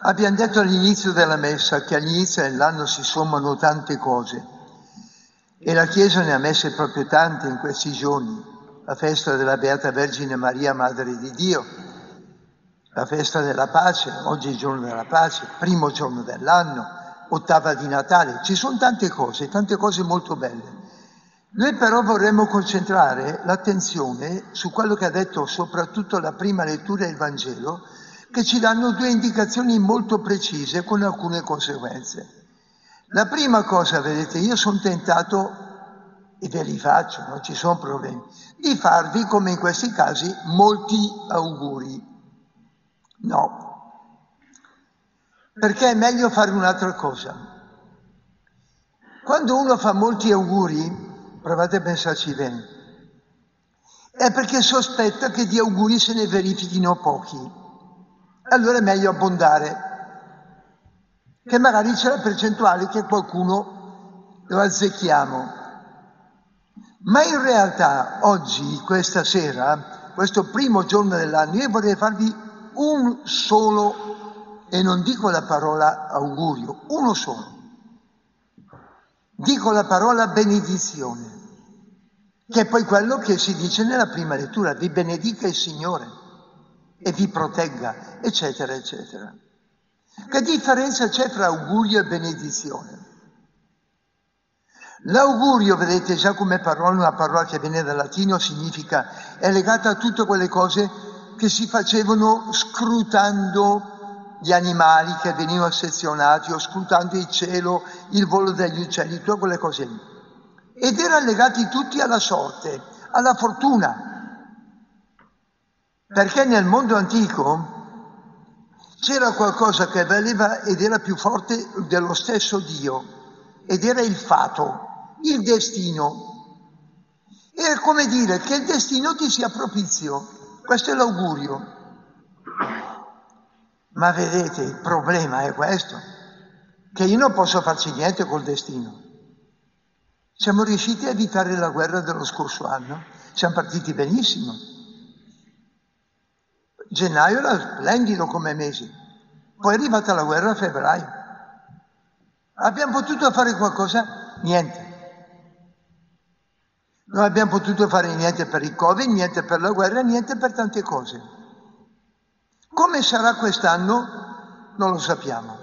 Abbiamo detto all'inizio della messa che all'inizio dell'anno si sommano tante cose e la Chiesa ne ha messe proprio tante in questi giorni. La festa della Beata Vergine Maria, Madre di Dio, la festa della pace, oggi è il giorno della pace, primo giorno dell'anno, ottava di Natale, ci sono tante cose, tante cose molto belle. Noi però vorremmo concentrare l'attenzione su quello che ha detto soprattutto la prima lettura del Vangelo, che ci danno due indicazioni molto precise con alcune conseguenze. La prima cosa, vedete, io sono tentato, e ve li faccio, non ci sono problemi, di farvi, come in questi casi, molti auguri. No, perché è meglio fare un'altra cosa. Quando uno fa molti auguri, provate a pensarci bene, è perché sospetta che di auguri se ne verifichino pochi allora è meglio abbondare, che magari c'è la percentuale che qualcuno lo azzecchiamo. Ma in realtà oggi, questa sera, questo primo giorno dell'anno, io vorrei farvi un solo, e non dico la parola augurio, uno solo. Dico la parola benedizione, che è poi quello che si dice nella prima lettura, vi benedica il Signore e vi protegga, eccetera, eccetera. Che differenza c'è tra augurio e benedizione? L'augurio, vedete già come parola, una parola che viene dal latino, significa, è legata a tutte quelle cose che si facevano scrutando gli animali che venivano sezionati o scrutando il cielo, il volo degli uccelli, tutte quelle cose lì. Ed erano legati tutti alla sorte, alla fortuna, perché nel mondo antico c'era qualcosa che valeva ed era più forte dello stesso Dio, ed era il fato, il destino. È come dire che il destino ti sia propizio, questo è l'augurio. Ma vedete, il problema è questo, che io non posso farci niente col destino. Siamo riusciti a evitare la guerra dello scorso anno, siamo partiti benissimo gennaio era splendido come mese, poi è arrivata la guerra a febbraio. Abbiamo potuto fare qualcosa? Niente. Non abbiamo potuto fare niente per il Covid, niente per la guerra, niente per tante cose. Come sarà quest'anno? Non lo sappiamo.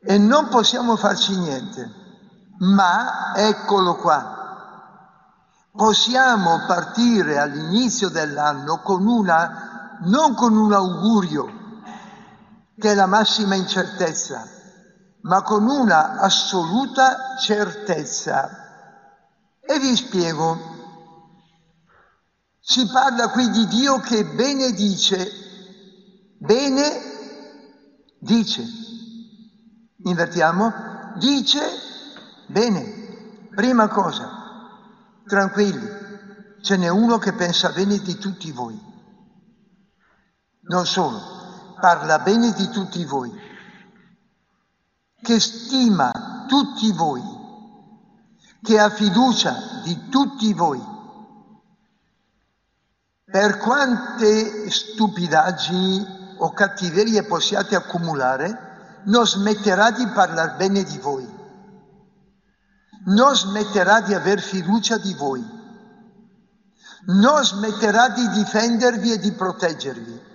E non possiamo farci niente. Ma eccolo qua possiamo partire all'inizio dell'anno con una, non con un augurio, che è la massima incertezza, ma con una assoluta certezza. E vi spiego. Si parla qui di Dio che benedice, bene dice. Invertiamo, dice bene. Prima cosa. Tranquilli, ce n'è uno che pensa bene di tutti voi. Non solo, parla bene di tutti voi, che stima tutti voi, che ha fiducia di tutti voi. Per quante stupidaggini o cattiverie possiate accumulare, non smetterà di parlare bene di voi non smetterà di aver fiducia di voi, non smetterà di difendervi e di proteggervi.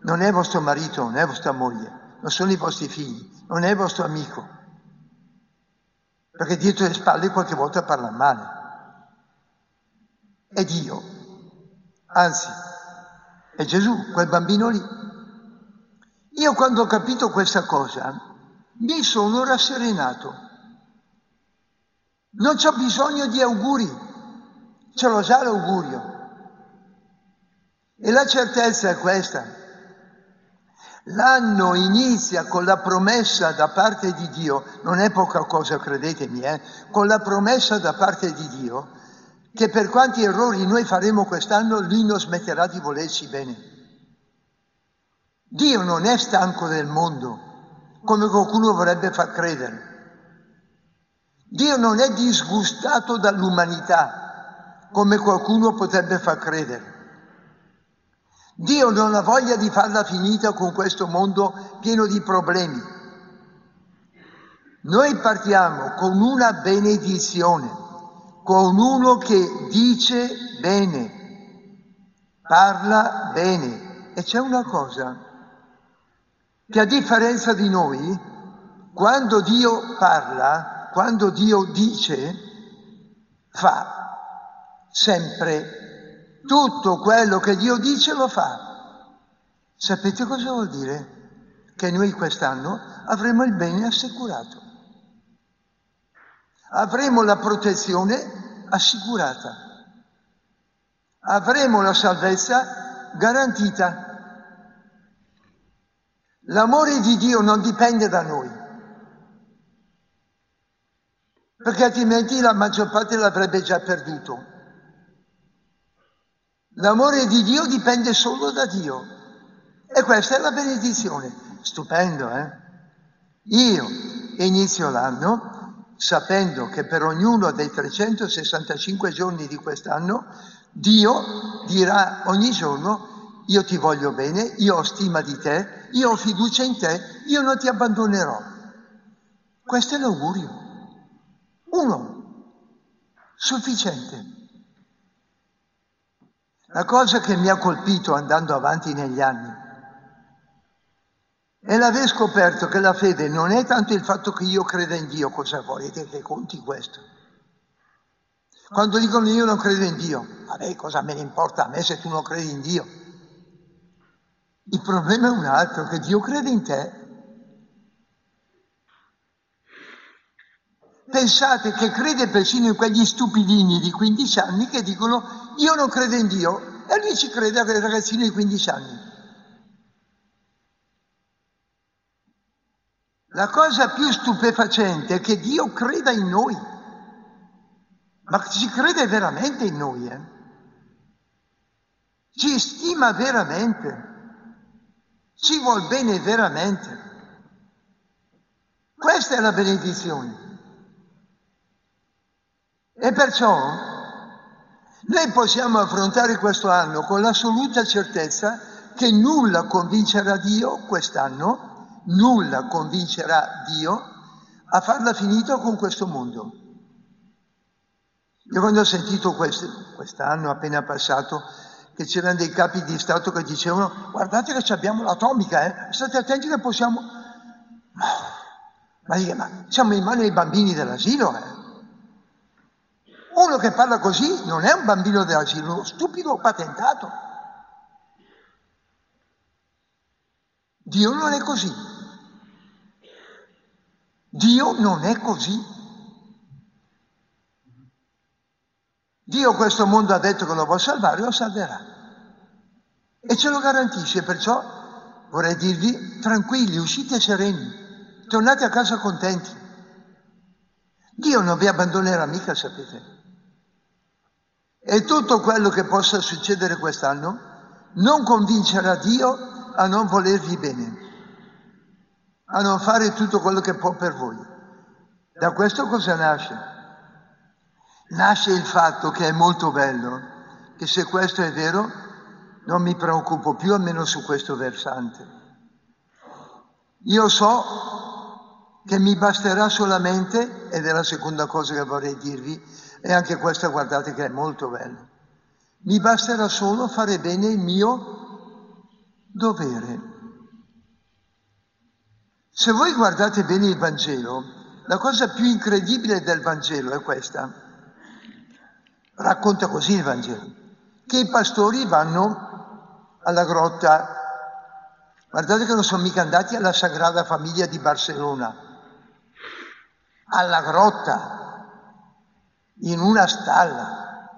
Non è vostro marito, non è vostra moglie, non sono i vostri figli, non è vostro amico, perché dietro le spalle qualche volta parla male. È Dio, anzi, è Gesù, quel bambino lì. Io quando ho capito questa cosa mi sono rasserenato. Non c'ho bisogno di auguri, ce l'ho già l'augurio. E la certezza è questa. L'anno inizia con la promessa da parte di Dio, non è poca cosa, credetemi, eh, con la promessa da parte di Dio che per quanti errori noi faremo quest'anno, Lui non smetterà di volerci bene. Dio non è stanco del mondo, come qualcuno vorrebbe far credere. Dio non è disgustato dall'umanità, come qualcuno potrebbe far credere. Dio non ha voglia di farla finita con questo mondo pieno di problemi. Noi partiamo con una benedizione, con uno che dice bene, parla bene. E c'è una cosa, che a differenza di noi, quando Dio parla, quando Dio dice, fa sempre tutto quello che Dio dice lo fa. Sapete cosa vuol dire? Che noi quest'anno avremo il bene assicurato. Avremo la protezione assicurata. Avremo la salvezza garantita. L'amore di Dio non dipende da noi perché altrimenti la maggior parte l'avrebbe già perduto. L'amore di Dio dipende solo da Dio e questa è la benedizione. Stupendo, eh? Io inizio l'anno sapendo che per ognuno dei 365 giorni di quest'anno Dio dirà ogni giorno io ti voglio bene, io ho stima di te, io ho fiducia in te, io non ti abbandonerò. Questo è l'augurio. Uno, sufficiente. La cosa che mi ha colpito andando avanti negli anni è l'aver scoperto che la fede non è tanto il fatto che io creda in Dio, cosa volete che conti questo? Quando dicono io non credo in Dio, vabbè cosa me ne importa a me se tu non credi in Dio? Il problema è un altro, che Dio crede in te Pensate che crede persino in quegli stupidini di 15 anni che dicono io non credo in Dio e lui ci crede a quel ragazzino di 15 anni. La cosa più stupefacente è che Dio creda in noi, ma ci crede veramente in noi, eh? ci stima veramente, ci vuol bene veramente. Questa è la benedizione. E perciò noi possiamo affrontare questo anno con l'assoluta certezza che nulla convincerà Dio quest'anno, nulla convincerà Dio a farla finita con questo mondo. Io quando ho sentito questo, quest'anno appena passato che c'erano dei capi di Stato che dicevano guardate che abbiamo l'atomica, eh? state attenti che possiamo... Ma, ma siamo in mano ai bambini dell'asilo, eh? Uno che parla così non è un bambino dell'asilo, uno stupido patentato. Dio non è così. Dio non è così. Dio questo mondo ha detto che lo vuole salvare, lo salverà. E ce lo garantisce, perciò vorrei dirvi tranquilli, uscite sereni, tornate a casa contenti. Dio non vi abbandonerà mica, sapete. E tutto quello che possa succedere quest'anno non convincerà Dio a non volervi bene, a non fare tutto quello che può per voi. Da questo cosa nasce? Nasce il fatto che è molto bello, che se questo è vero non mi preoccupo più almeno su questo versante. Io so che mi basterà solamente, ed è la seconda cosa che vorrei dirvi, e anche questa guardate che è molto bella, mi basterà solo fare bene il mio dovere. Se voi guardate bene il Vangelo, la cosa più incredibile del Vangelo è questa. Racconta così il Vangelo, che i pastori vanno alla grotta. Guardate che non sono mica andati alla Sagrada Famiglia di Barcellona, alla grotta, in una stalla.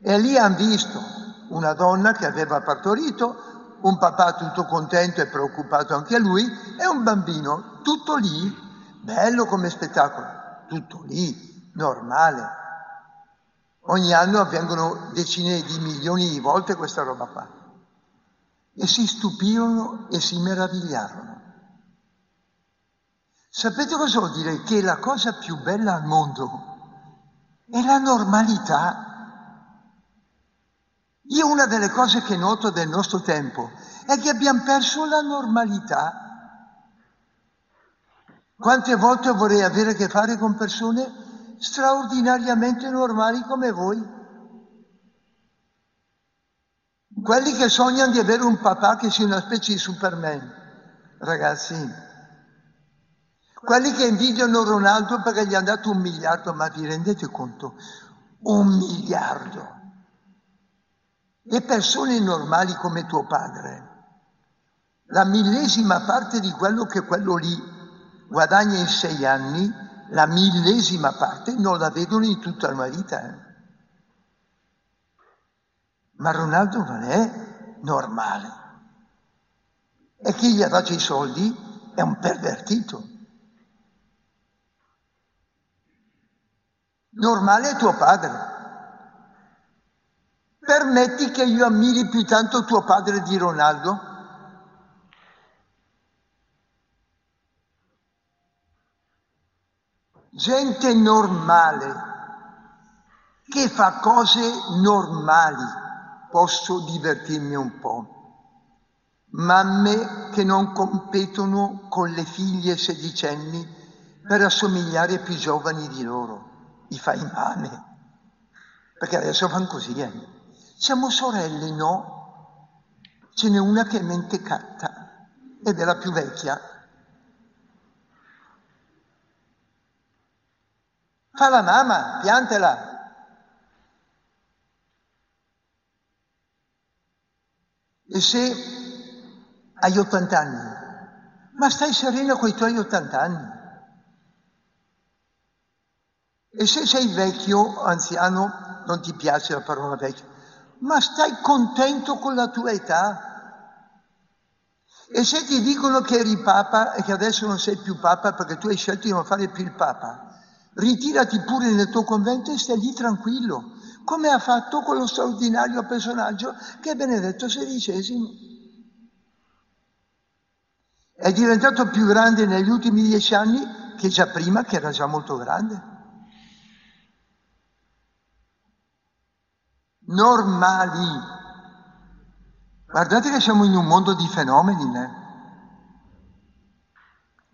E lì hanno visto una donna che aveva partorito, un papà tutto contento e preoccupato anche lui, e un bambino, tutto lì, bello come spettacolo, tutto lì, normale. Ogni anno avvengono decine di milioni di volte questa roba qua. E si stupirono e si meravigliarono. Sapete cosa vuol dire? Che la cosa più bella al mondo è la normalità. Io una delle cose che noto del nostro tempo è che abbiamo perso la normalità. Quante volte vorrei avere a che fare con persone straordinariamente normali come voi? Quelli che sognano di avere un papà che sia una specie di Superman, ragazzi. Quelli che invidiano Ronaldo perché gli hanno dato un miliardo, ma vi rendete conto? Un miliardo le persone normali come tuo padre, la millesima parte di quello che quello lì guadagna in sei anni, la millesima parte non la vedono in tutta la vita. Eh. Ma Ronaldo non è normale. E chi gli ha dato i soldi è un pervertito. Normale è tuo padre. Permetti che io ammiri più tanto tuo padre di Ronaldo? Gente normale che fa cose normali, posso divertirmi un po'. Mamme che non competono con le figlie sedicenni per assomigliare più giovani di loro. I fai male. Perché adesso fanno così, eh. Siamo sorelle, no? Ce n'è una che è mentecatta ed è la più vecchia. Fa la mamma, piantela. E se hai 80 anni, ma stai serena con i tuoi 80 anni. E se sei vecchio, anziano, non ti piace la parola vecchio, ma stai contento con la tua età? E se ti dicono che eri papa e che adesso non sei più papa perché tu hai scelto di non fare più il papa, ritirati pure nel tuo convento e stai lì tranquillo, come ha fatto quello straordinario personaggio che è Benedetto XVI. È diventato più grande negli ultimi dieci anni che già prima, che era già molto grande. Normali. Guardate che siamo in un mondo di fenomeni, né?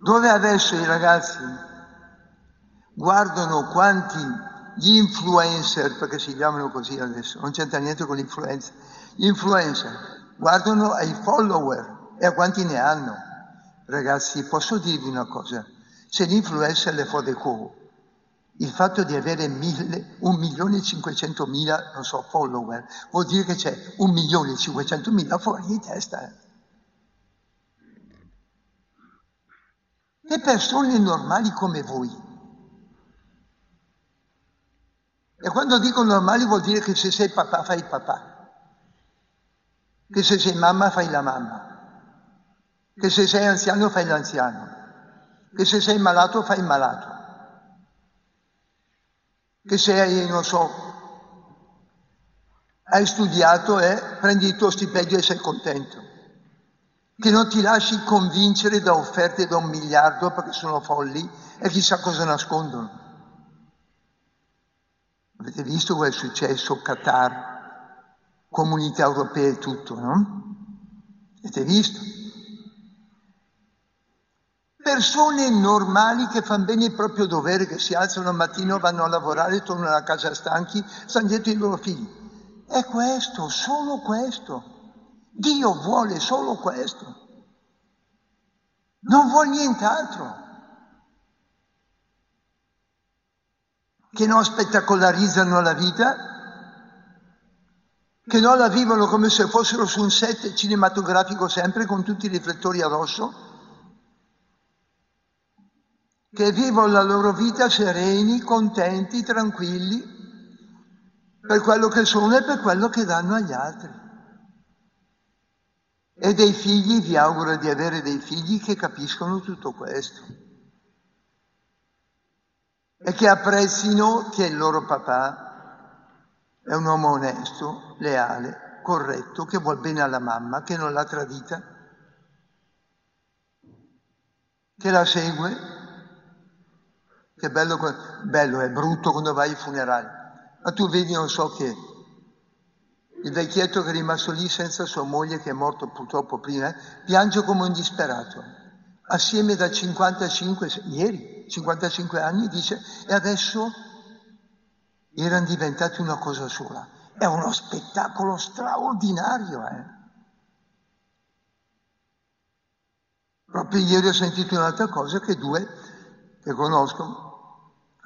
dove adesso i ragazzi guardano quanti gli influencer, perché si chiamano così adesso, non c'entra niente con l'influenza, gli influencer guardano ai follower e a quanti ne hanno. Ragazzi, posso dirvi una cosa? Se l'influencer le fa de co, il fatto di avere mille, un milione e cinquecentomila, non so, follower, vuol dire che c'è un milione e cinquecentomila fuori di testa. Le persone normali come voi. E quando dico normali vuol dire che se sei papà fai il papà, che se sei mamma fai la mamma, che se sei anziano fai l'anziano, che se sei malato fai il malato che sei, non so, hai studiato e prendi il tuo stipendio e sei contento. Che non ti lasci convincere da offerte da un miliardo perché sono folli e chissà cosa nascondono. Avete visto quel successo, Qatar, comunità europea e tutto, no? Avete visto? Persone normali che fanno bene il proprio dovere, che si alzano al mattino, vanno a lavorare, tornano a casa stanchi, stanno dietro i loro figli. È questo, solo questo. Dio vuole solo questo. Non vuole nient'altro. Che non spettacolarizzano la vita, che non la vivono come se fossero su un set cinematografico sempre con tutti i riflettori addosso che vivono la loro vita sereni, contenti, tranquilli, per quello che sono e per quello che danno agli altri. E dei figli, vi auguro di avere dei figli che capiscono tutto questo e che apprezzino che il loro papà è un uomo onesto, leale, corretto, che vuol bene alla mamma, che non l'ha tradita, che la segue che bello, bello, è brutto quando vai ai funerali. Ma tu vedi, non so che, il vecchietto che è rimasto lì senza sua moglie, che è morto purtroppo prima, eh, piange come un disperato. Assieme da 55, ieri, 55 anni, dice, e adesso erano diventati una cosa sola. È uno spettacolo straordinario, eh? Proprio ieri ho sentito un'altra cosa che due che conosco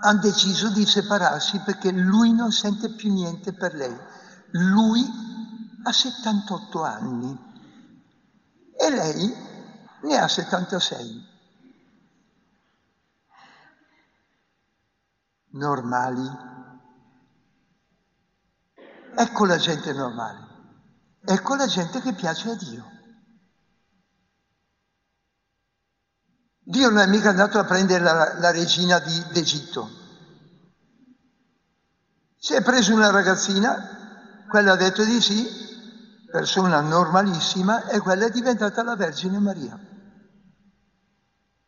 hanno deciso di separarsi perché lui non sente più niente per lei. Lui ha 78 anni e lei ne ha 76. Normali. Ecco la gente normale. Ecco la gente che piace a Dio. Dio non è mica andato a prendere la, la regina di, d'Egitto. Si è preso una ragazzina, quella ha detto di sì, persona normalissima, e quella è diventata la Vergine Maria.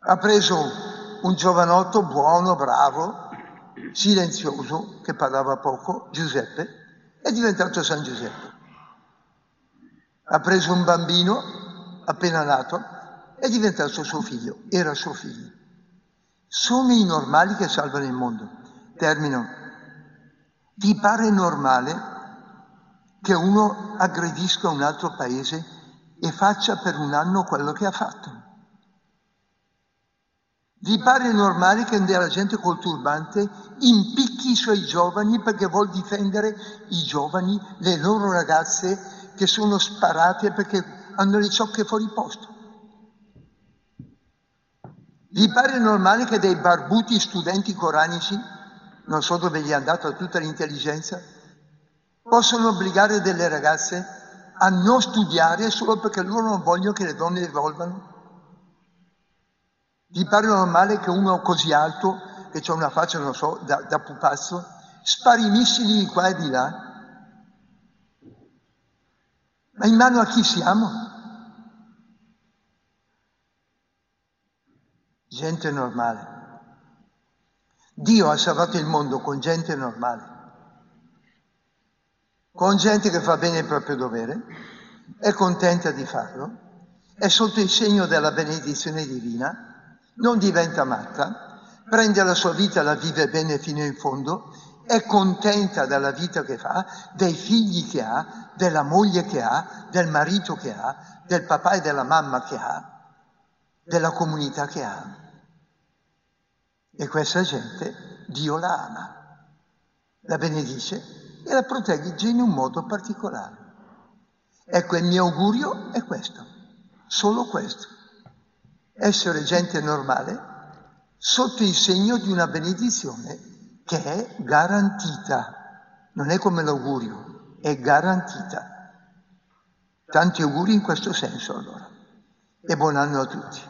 Ha preso un giovanotto buono, bravo, silenzioso, che parlava poco, Giuseppe, è diventato San Giuseppe. Ha preso un bambino appena nato, è diventato suo figlio, era suo figlio. Sono i normali che salvano il mondo. Termino. Vi pare normale che uno aggredisca un altro paese e faccia per un anno quello che ha fatto? Vi pare normale che la gente col turbante impicchi i suoi giovani perché vuol difendere i giovani, le loro ragazze che sono sparate perché hanno le ciocche fuori posto? Vi pare normale che dei barbuti studenti coranici, non so dove gli è andata tutta l'intelligenza, possano obbligare delle ragazze a non studiare solo perché loro non vogliono che le donne evolvano? Vi pare normale che uno così alto, che ha una faccia, non so, da, da pupazzo, spari missili di qua e di là? Ma in mano a chi siamo? Gente normale. Dio ha salvato il mondo con gente normale, con gente che fa bene il proprio dovere, è contenta di farlo, è sotto il segno della benedizione divina, non diventa matta, prende la sua vita, la vive bene fino in fondo, è contenta della vita che fa, dei figli che ha, della moglie che ha, del marito che ha, del papà e della mamma che ha, della comunità che ha. E questa gente Dio la ama, la benedice e la protegge in un modo particolare. Ecco, il mio augurio è questo, solo questo. Essere gente normale sotto il segno di una benedizione che è garantita. Non è come l'augurio, è garantita. Tanti auguri in questo senso allora. E buon anno a tutti.